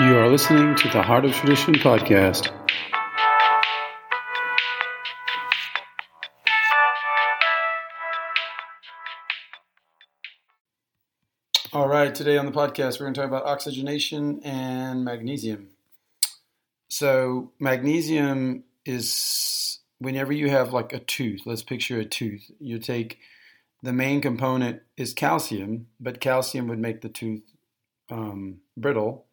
You are listening to the Heart of Tradition podcast. All right, today on the podcast, we're going to talk about oxygenation and magnesium. So, magnesium is whenever you have like a tooth, let's picture a tooth, you take the main component is calcium, but calcium would make the tooth um, brittle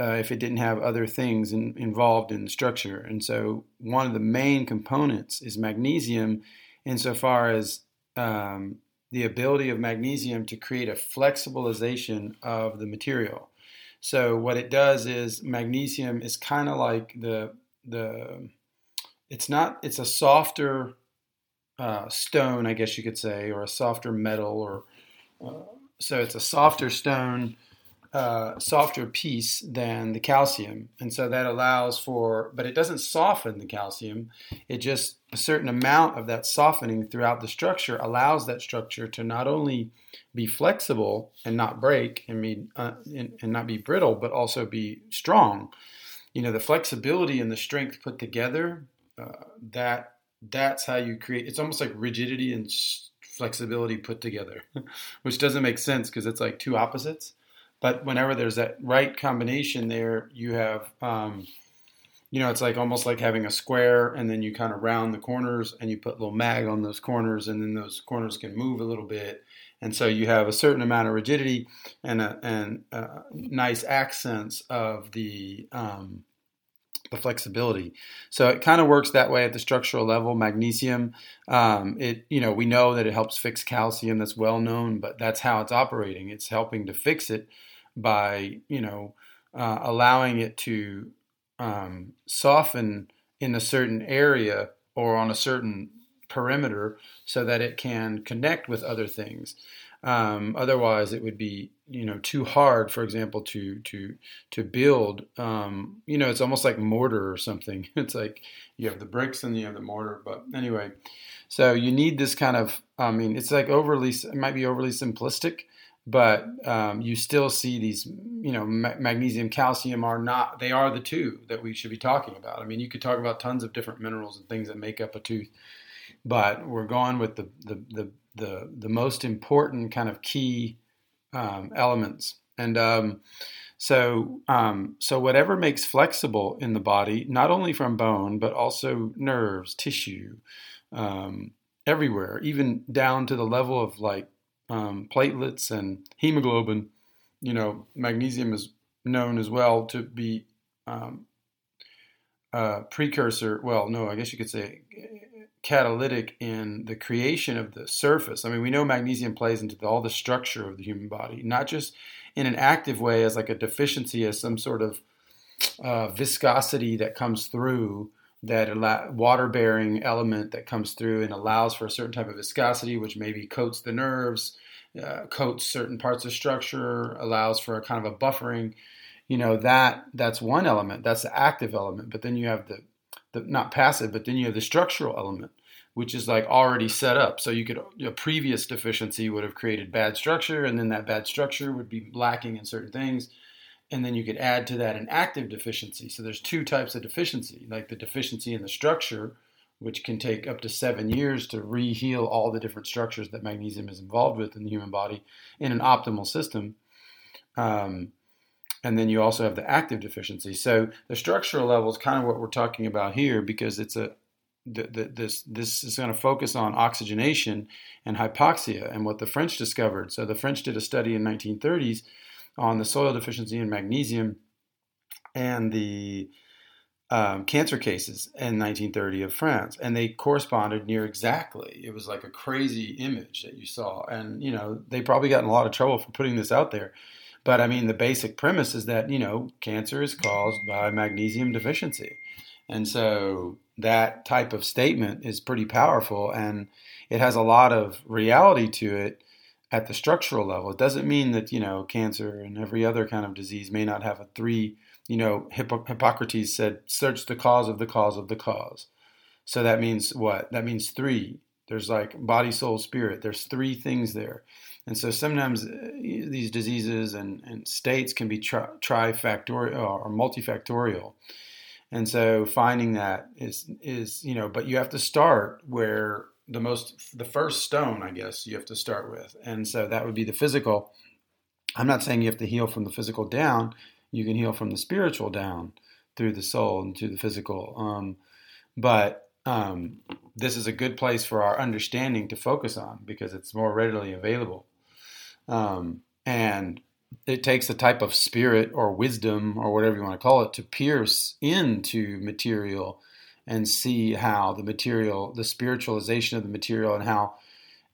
uh, if it didn't have other things in, involved in the structure. And so, one of the main components is magnesium, insofar as um, the ability of magnesium to create a flexibilization of the material. So, what it does is magnesium is kind of like the the it's not it's a softer uh, stone, I guess you could say, or a softer metal, or uh, so it's a softer stone uh, softer piece than the calcium, and so that allows for, but it doesn't soften the calcium. It just a certain amount of that softening throughout the structure allows that structure to not only be flexible and not break and be uh, and, and not be brittle, but also be strong. You know, the flexibility and the strength put together. Uh, that that's how you create. It's almost like rigidity and flexibility put together, which doesn't make sense because it's like two opposites but whenever there's that right combination there, you have, um, you know, it's like almost like having a square and then you kind of round the corners and you put a little mag on those corners and then those corners can move a little bit. And so you have a certain amount of rigidity and a, and a nice accents of the, um, the flexibility. So it kind of works that way at the structural level. Magnesium, um, it you know we know that it helps fix calcium. That's well known, but that's how it's operating. It's helping to fix it by you know uh, allowing it to um, soften in a certain area or on a certain perimeter so that it can connect with other things. Um, otherwise, it would be you know too hard, for example, to to to build. Um, you know, it's almost like mortar or something. It's like you have the bricks and you have the mortar. But anyway, so you need this kind of. I mean, it's like overly. It might be overly simplistic, but um, you still see these, you know, ma- magnesium, calcium are not, they are the two that we should be talking about. I mean, you could talk about tons of different minerals and things that make up a tooth, but we're going with the, the, the, the, the most important kind of key um, elements. And um, so, um, so whatever makes flexible in the body, not only from bone, but also nerves, tissue, um, everywhere, even down to the level of like um, platelets and hemoglobin. You know, magnesium is known as well to be um, a precursor. Well, no, I guess you could say catalytic in the creation of the surface. I mean, we know magnesium plays into the, all the structure of the human body, not just in an active way as like a deficiency, as some sort of uh, viscosity that comes through that allow, water bearing element that comes through and allows for a certain type of viscosity, which maybe coats the nerves, uh, coats certain parts of structure, allows for a kind of a buffering. You know that that's one element. That's the active element. But then you have the, the not passive, but then you have the structural element, which is like already set up. So you could a previous deficiency would have created bad structure, and then that bad structure would be lacking in certain things and then you could add to that an active deficiency. So there's two types of deficiency, like the deficiency in the structure, which can take up to seven years to reheal all the different structures that magnesium is involved with in the human body in an optimal system. Um, and then you also have the active deficiency. So the structural level is kind of what we're talking about here because it's a the, the, this this is going to focus on oxygenation and hypoxia and what the French discovered. So the French did a study in 1930s on the soil deficiency in magnesium and the um, cancer cases in 1930 of France, and they corresponded near exactly. It was like a crazy image that you saw, and you know they probably got in a lot of trouble for putting this out there. But I mean, the basic premise is that you know cancer is caused by magnesium deficiency, and so that type of statement is pretty powerful, and it has a lot of reality to it at the structural level. It doesn't mean that, you know, cancer and every other kind of disease may not have a three, you know, Hippocrates said, search the cause of the cause of the cause. So that means what? That means three. There's like body, soul, spirit. There's three things there. And so sometimes uh, these diseases and, and states can be tri- trifactorial or multifactorial. And so finding that is is you know, but you have to start where the most the first stone, I guess, you have to start with. And so that would be the physical. I'm not saying you have to heal from the physical down. You can heal from the spiritual down through the soul and to the physical. Um, but um, this is a good place for our understanding to focus on because it's more readily available. Um, and it takes a type of spirit or wisdom or whatever you want to call it to pierce into material and see how the material, the spiritualization of the material, and how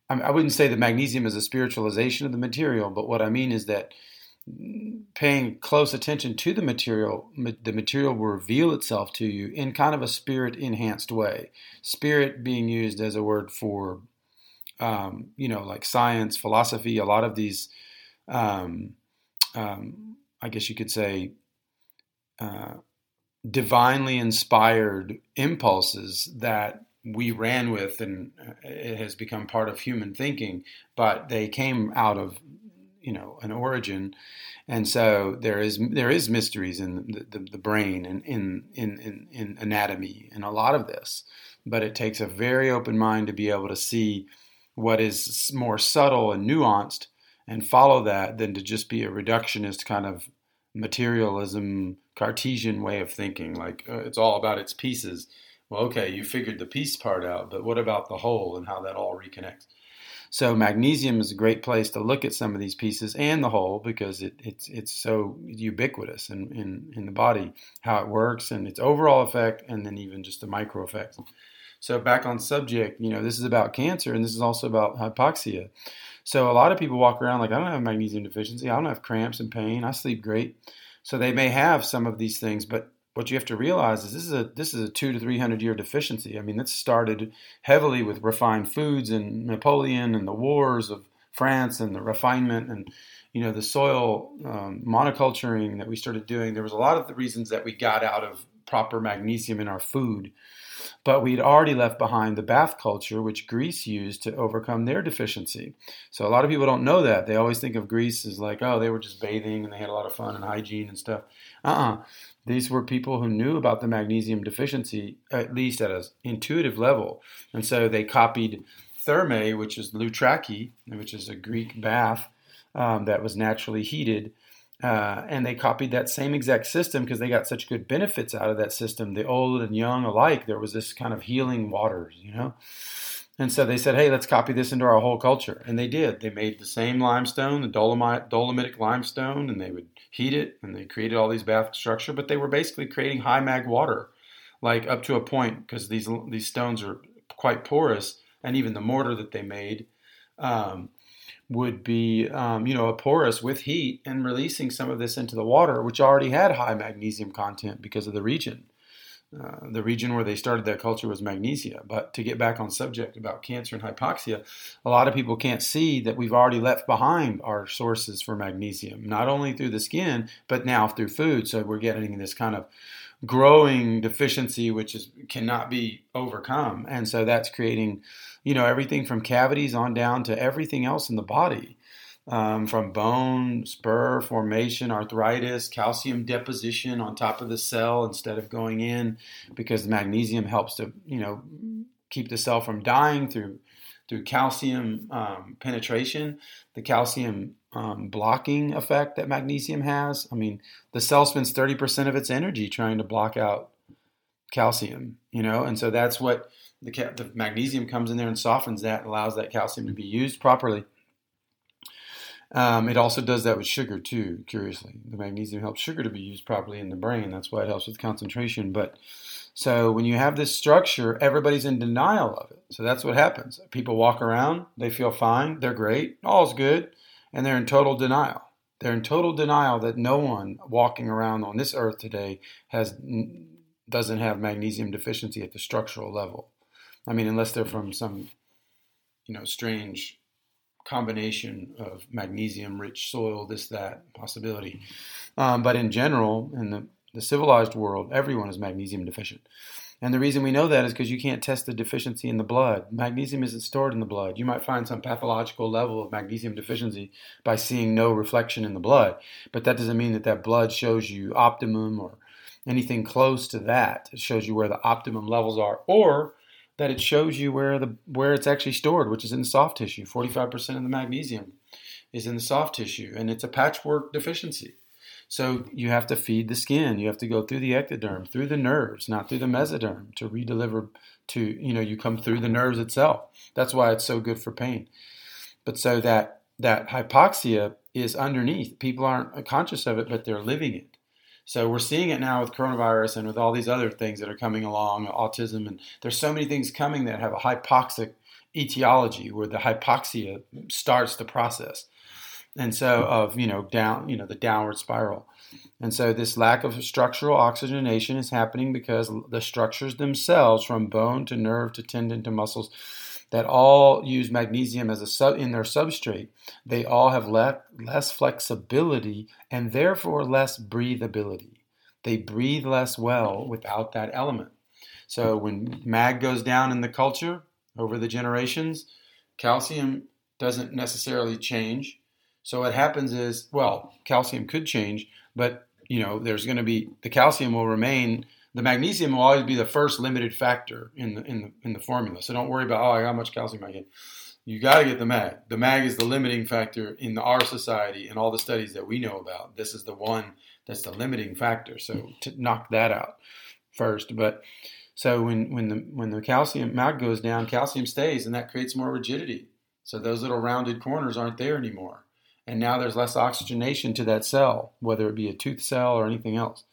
I wouldn't say that magnesium is a spiritualization of the material, but what I mean is that paying close attention to the material, the material will reveal itself to you in kind of a spirit enhanced way. Spirit being used as a word for, um, you know, like science, philosophy, a lot of these, um, um, I guess you could say, uh, divinely inspired impulses that we ran with and it has become part of human thinking, but they came out of you know an origin, and so there is there is mysteries in the, the, the brain and in, in in in anatomy and a lot of this, but it takes a very open mind to be able to see what is more subtle and nuanced and follow that than to just be a reductionist kind of materialism Cartesian way of thinking. Like uh, it's all about its pieces. Well, okay, you figured the piece part out, but what about the whole and how that all reconnects? So magnesium is a great place to look at some of these pieces and the whole because it, it's it's so ubiquitous in, in, in the body, how it works and its overall effect, and then even just the micro effects. So back on subject, you know, this is about cancer and this is also about hypoxia. So a lot of people walk around like I don't have magnesium deficiency, I don't have cramps and pain, I sleep great. So they may have some of these things, but what you have to realize is this is a this is a two to three hundred year deficiency. I mean, this started heavily with refined foods and Napoleon and the wars of France and the refinement and you know the soil um, monoculturing that we started doing. There was a lot of the reasons that we got out of proper magnesium in our food, but we'd already left behind the bath culture, which Greece used to overcome their deficiency. So a lot of people don't know that. They always think of Greece as like, oh, they were just bathing and they had a lot of fun and hygiene and stuff. Uh uh-uh. uh these were people who knew about the magnesium deficiency, at least at an intuitive level. And so they copied thermae, which is loutraki, which is a Greek bath um, that was naturally heated. Uh, and they copied that same exact system because they got such good benefits out of that system. The old and young alike, there was this kind of healing waters, you know. And so they said, hey, let's copy this into our whole culture. And they did. They made the same limestone, the dolomite, dolomitic limestone, and they would heat it and they created all these bath structure, but they were basically creating high mag water, like up to a point because these these stones are quite porous, and even the mortar that they made um, would be um, you know a porous with heat and releasing some of this into the water, which already had high magnesium content because of the region. Uh, the region where they started that culture was Magnesia. But to get back on subject about cancer and hypoxia, a lot of people can't see that we've already left behind our sources for magnesium, not only through the skin, but now through food. So we're getting this kind of growing deficiency, which is cannot be overcome. And so that's creating, you know, everything from cavities on down to everything else in the body um, from bone, spur formation, arthritis, calcium deposition on top of the cell instead of going in, because magnesium helps to you know keep the cell from dying through through calcium um, penetration, the calcium um, blocking effect that magnesium has. I mean, the cell spends thirty percent of its energy trying to block out calcium, you know, and so that's what the, the magnesium comes in there and softens that, allows that calcium to be used properly. Um, it also does that with sugar too. Curiously, the magnesium helps sugar to be used properly in the brain. That's why it helps with concentration. But so when you have this structure, everybody's in denial of it. So that's what happens. People walk around, they feel fine, they're great, all's good, and they're in total denial. They're in total denial that no one walking around on this earth today has doesn't have magnesium deficiency at the structural level. I mean, unless they're from some you know strange combination of magnesium rich soil, this, that possibility. Um, but in general, in the, the civilized world, everyone is magnesium deficient. And the reason we know that is because you can't test the deficiency in the blood. Magnesium isn't stored in the blood. You might find some pathological level of magnesium deficiency by seeing no reflection in the blood, but that doesn't mean that that blood shows you optimum or anything close to that. It shows you where the optimum levels are, or that it shows you where the where it's actually stored, which is in the soft tissue. Forty five percent of the magnesium is in the soft tissue, and it's a patchwork deficiency. So you have to feed the skin. You have to go through the ectoderm, through the nerves, not through the mesoderm, to redeliver to you know you come through the nerves itself. That's why it's so good for pain. But so that that hypoxia is underneath. People aren't conscious of it, but they're living it. So we're seeing it now with coronavirus and with all these other things that are coming along, autism, and there's so many things coming that have a hypoxic etiology where the hypoxia starts the process. And so of, you know, down, you know, the downward spiral. And so this lack of structural oxygenation is happening because the structures themselves from bone to nerve to tendon to muscles that all use magnesium as a sub in their substrate, they all have le- less flexibility and therefore less breathability. They breathe less well without that element. So when mag goes down in the culture over the generations, calcium doesn't necessarily change. So what happens is, well, calcium could change, but you know, there's going to be the calcium will remain the magnesium will always be the first limited factor in the in the in the formula. So don't worry about oh how much calcium I get. You got to get the mag. The mag is the limiting factor in our society and all the studies that we know about. This is the one that's the limiting factor. So to knock that out first, but so when when the when the calcium mag goes down, calcium stays, and that creates more rigidity. So those little rounded corners aren't there anymore, and now there's less oxygenation to that cell, whether it be a tooth cell or anything else.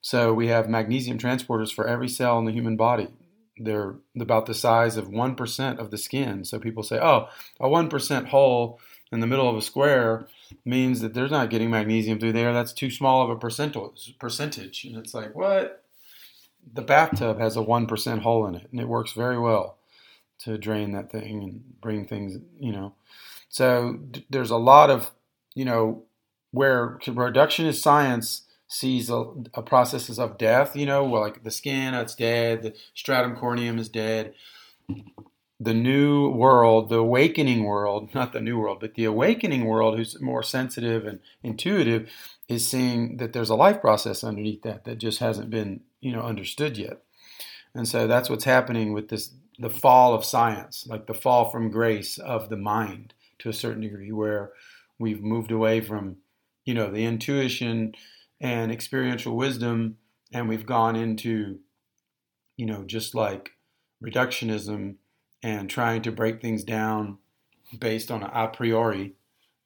So we have magnesium transporters for every cell in the human body. They're about the size of 1% of the skin. So people say, oh, a 1% hole in the middle of a square means that they're not getting magnesium through there. That's too small of a percentage. percentage. And it's like, what? The bathtub has a 1% hole in it, and it works very well to drain that thing and bring things, you know. So there's a lot of, you know, where reductionist science sees a, a, processes of death, you know, like the skin, oh, it's dead, the stratum corneum is dead. The new world, the awakening world, not the new world, but the awakening world, who's more sensitive and intuitive, is seeing that there's a life process underneath that that just hasn't been, you know, understood yet. And so that's what's happening with this the fall of science, like the fall from grace of the mind to a certain degree, where we've moved away from, you know, the intuition and experiential wisdom, and we've gone into, you know, just like reductionism and trying to break things down based on a priori,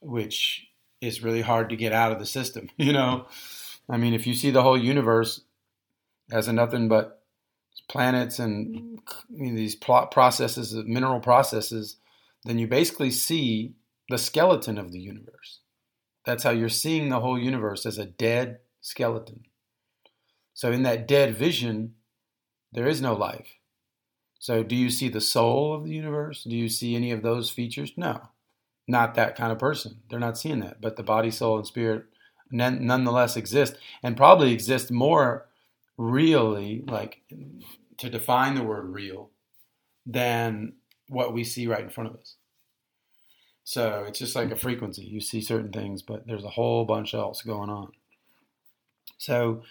which is really hard to get out of the system. You know, I mean, if you see the whole universe as a nothing but planets and mm-hmm. you know, these processes, mineral processes, then you basically see the skeleton of the universe. That's how you're seeing the whole universe as a dead skeleton. So, in that dead vision, there is no life. So, do you see the soul of the universe? Do you see any of those features? No, not that kind of person. They're not seeing that. But the body, soul, and spirit nonetheless exist and probably exist more really, like to define the word real, than what we see right in front of us. So it's just like a frequency. You see certain things, but there's a whole bunch else going on. So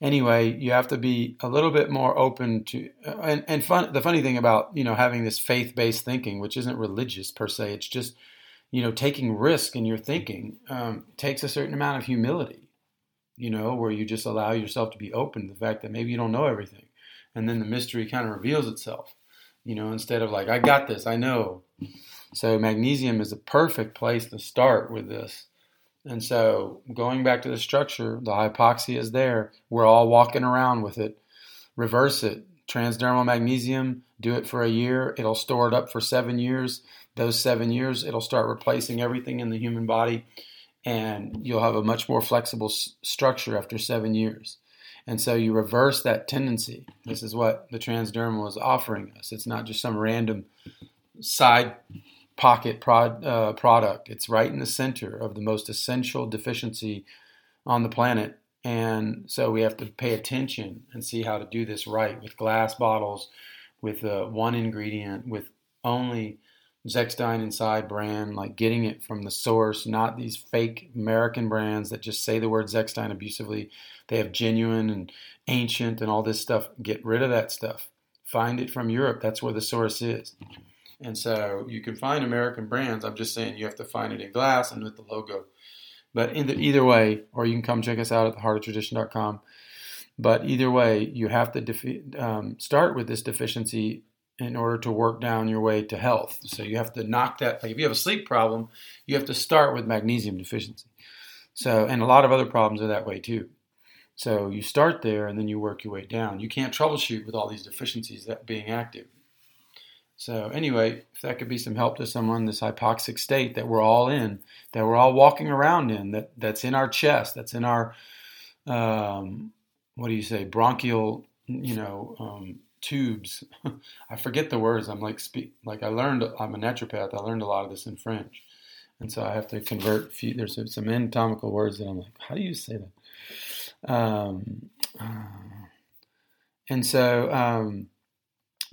anyway, you have to be a little bit more open to and and fun, the funny thing about you know having this faith-based thinking, which isn't religious per se, it's just you know taking risk in your thinking um, takes a certain amount of humility. You know, where you just allow yourself to be open to the fact that maybe you don't know everything, and then the mystery kind of reveals itself. You know, instead of like I got this, I know. So magnesium is a perfect place to start with this and so, going back to the structure, the hypoxia is there. We're all walking around with it. Reverse it. Transdermal magnesium, do it for a year. It'll store it up for seven years. Those seven years, it'll start replacing everything in the human body, and you'll have a much more flexible s- structure after seven years. And so you reverse that tendency. This is what the transdermal is offering us. It's not just some random side pocket prod, uh, product. It's right in the center of the most essential deficiency on the planet, And so we have to pay attention and see how to do this right with glass bottles, with uh, one ingredient, with only Zechstein inside brand, like getting it from the source, not these fake American brands that just say the word Zechstein abusively. They have genuine and ancient and all this stuff. Get rid of that stuff. Find it from Europe. That's where the source is. And so you can find American brands. I'm just saying you have to find it in glass and with the logo. But the, either way, or you can come check us out at theheartoftradition.com. But either way, you have to defi- um, start with this deficiency in order to work down your way to health. So you have to knock that. Like if you have a sleep problem, you have to start with magnesium deficiency. So and a lot of other problems are that way too. So you start there and then you work your way down. You can't troubleshoot with all these deficiencies that being active. So anyway, if that could be some help to someone, this hypoxic state that we're all in, that we're all walking around in, that that's in our chest, that's in our, um, what do you say, bronchial, you know, um, tubes. I forget the words. I'm like like I learned. I'm a naturopath. I learned a lot of this in French, and so I have to convert. Few, there's some anatomical words that I'm like, how do you say that? Um, uh, and so um,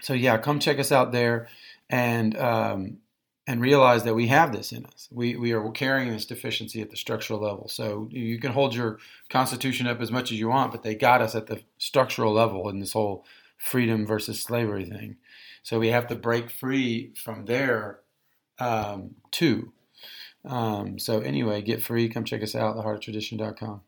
so yeah, come check us out there, and um, and realize that we have this in us. We we are carrying this deficiency at the structural level. So you can hold your constitution up as much as you want, but they got us at the structural level in this whole freedom versus slavery thing. So we have to break free from there um, too. Um, so anyway, get free. Come check us out, at theheartoftradition.com.